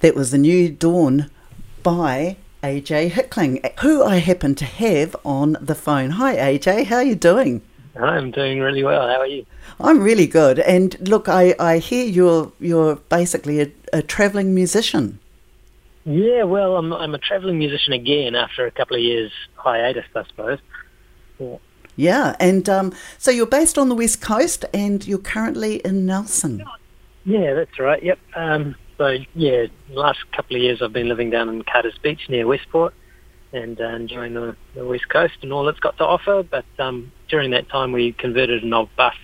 That was the new dawn by AJ Hickling, who I happen to have on the phone. Hi AJ, how are you doing? I'm doing really well. How are you? I'm really good. And look, I, I hear you're you're basically a, a travelling musician. Yeah, well, I'm I'm a travelling musician again after a couple of years hiatus, I suppose. Yeah. Yeah, and um, so you're based on the west coast, and you're currently in Nelson. Yeah, that's right. Yep. Um, so yeah, last couple of years I've been living down in Carter's Beach near Westport, and uh, enjoying the, the west coast and all it's got to offer. But um, during that time, we converted an old bus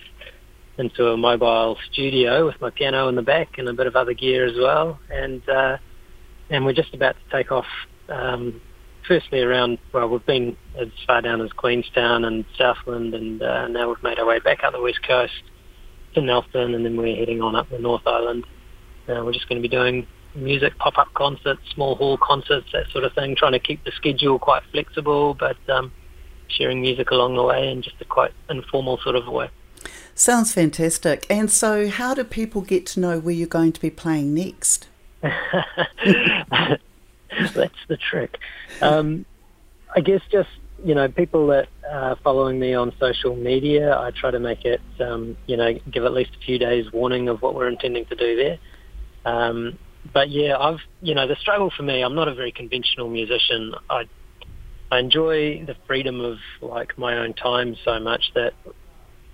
into a mobile studio with my piano in the back and a bit of other gear as well. And uh, and we're just about to take off. Um, firstly, around well, we've been as far down as Queenstown and Southland, and uh, now we've made our way back up the west coast to Nelson, and then we're heading on up the North Island. Uh, we're just going to be doing music, pop-up concerts, small hall concerts, that sort of thing, trying to keep the schedule quite flexible, but um, sharing music along the way in just a quite informal sort of way. Sounds fantastic. And so, how do people get to know where you're going to be playing next? That's the trick. Um, I guess just you know people that are following me on social media, I try to make it um, you know give at least a few days warning of what we're intending to do there. Um, but yeah, I've you know the struggle for me. I'm not a very conventional musician. I I enjoy the freedom of like my own time so much that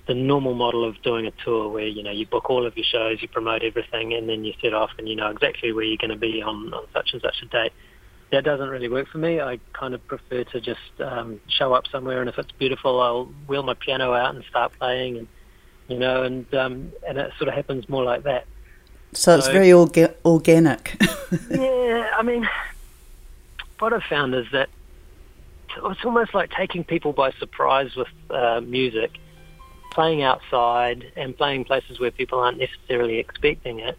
the normal model of doing a tour where you know you book all of your shows, you promote everything, and then you set off and you know exactly where you're going to be on, on such and such a date. That doesn't really work for me. I kind of prefer to just um, show up somewhere, and if it's beautiful, I'll wheel my piano out and start playing, and you know, and um, and it sort of happens more like that. So, so it's very orga- organic. yeah, I mean, what I've found is that it's almost like taking people by surprise with uh, music, playing outside and playing places where people aren't necessarily expecting it.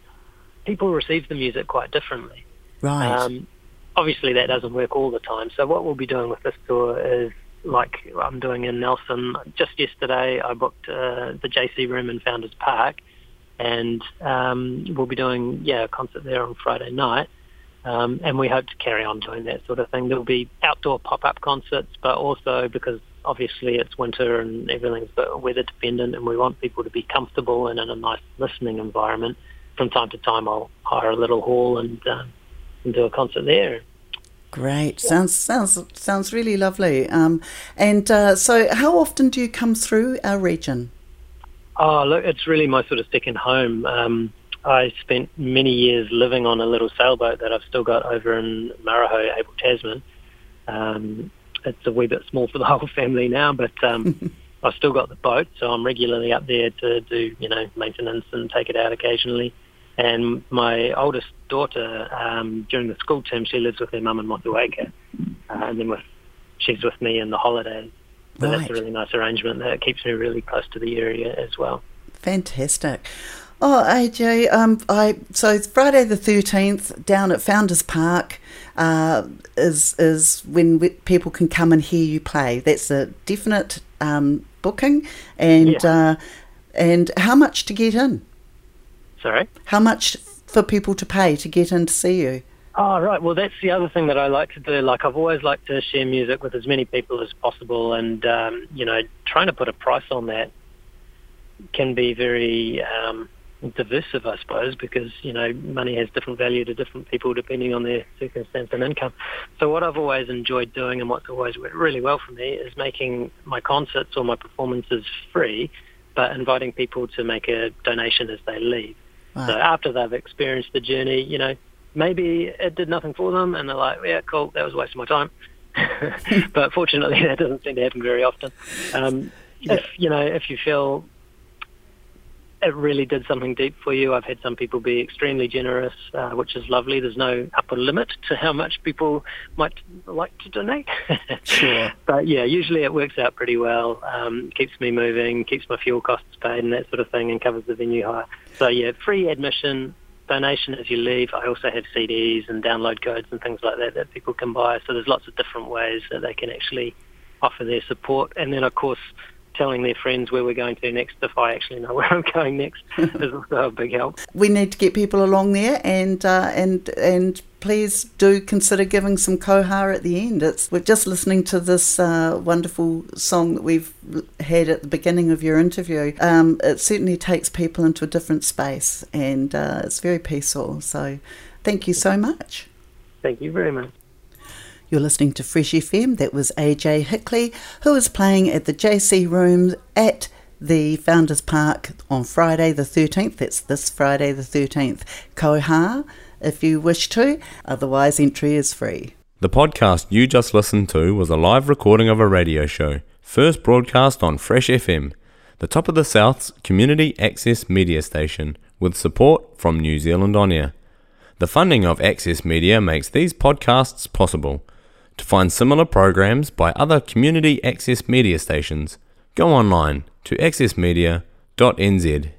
People receive the music quite differently. Right. Um, obviously, that doesn't work all the time. So what we'll be doing with this tour is like I'm doing in Nelson. Just yesterday, I booked uh, the JC Room in Founders Park and um, we'll be doing yeah a concert there on Friday night. Um, and we hope to carry on doing that sort of thing. There'll be outdoor pop-up concerts, but also because obviously it's winter and everything's weather dependent, and we want people to be comfortable and in a nice listening environment. From time to time, I'll hire a little hall and, um, and do a concert there. Great, sounds sounds sounds really lovely. Um, and uh, so, how often do you come through our region? Oh, look, it's really my sort of second home. Um, I spent many years living on a little sailboat that I've still got over in Marahau, Abel Tasman. Um, it's a wee bit small for the whole family now, but um, I've still got the boat, so I'm regularly up there to do, you know, maintenance and take it out occasionally. And my oldest daughter, um, during the school term, she lives with her mum in Motueka, uh, and then with, she's with me in the holidays. So right. that's a really nice arrangement that keeps me really close to the area as well. Fantastic. Oh, AJ, um, I so Friday the thirteenth down at Founders Park uh, is is when we, people can come and hear you play. That's a definite um, booking, and yeah. uh, and how much to get in? Sorry, how much for people to pay to get in to see you? Oh, right. Well, that's the other thing that I like to do. Like, I've always liked to share music with as many people as possible, and um, you know, trying to put a price on that can be very um, divisive, I suppose, because you know, money has different value to different people depending on their circumstance and income. So, what I've always enjoyed doing, and what's always worked really well for me, is making my concerts or my performances free, but inviting people to make a donation as they leave. Wow. So after they've experienced the journey, you know, maybe it did nothing for them, and they're like, "Yeah, cool, that was a waste of my time." but fortunately, that doesn't seem to happen very often. Um, yeah. If you know, if you feel it really did something deep for you, I've had some people be extremely generous, uh, which is lovely. There's no upper limit to how much people might like to donate. sure. But yeah, usually it works out pretty well. Um, keeps me moving, keeps my fuel costs paid, and that sort of thing, and covers the venue hire. So yeah, free admission donation as you leave. I also have CDs and download codes and things like that that people can buy. So there's lots of different ways that they can actually offer their support. And then, of course, telling their friends where we're going to next if I actually know where I'm going next is also a big help. We need to get people along there, and uh, and and please do consider giving some koha at the end. It's we're just listening to this uh, wonderful song that we've had at the beginning of your interview. Um, it certainly takes people into a different space, and uh, it's very peaceful. So, thank you so much. Thank you very much. You're listening to Fresh FM. That was AJ Hickling, who is playing at the JC Rooms at the Founders Park on Friday the 13th. That's this Friday the 13th. Koha, if you wish to. Otherwise, entry is free. The podcast you just listened to was a live recording of a radio show, first broadcast on Fresh FM, the top of the South's community access media station, with support from New Zealand On Air. The funding of Access Media makes these podcasts possible. To find similar programs by other community access media stations, go online to accessmedia.nz.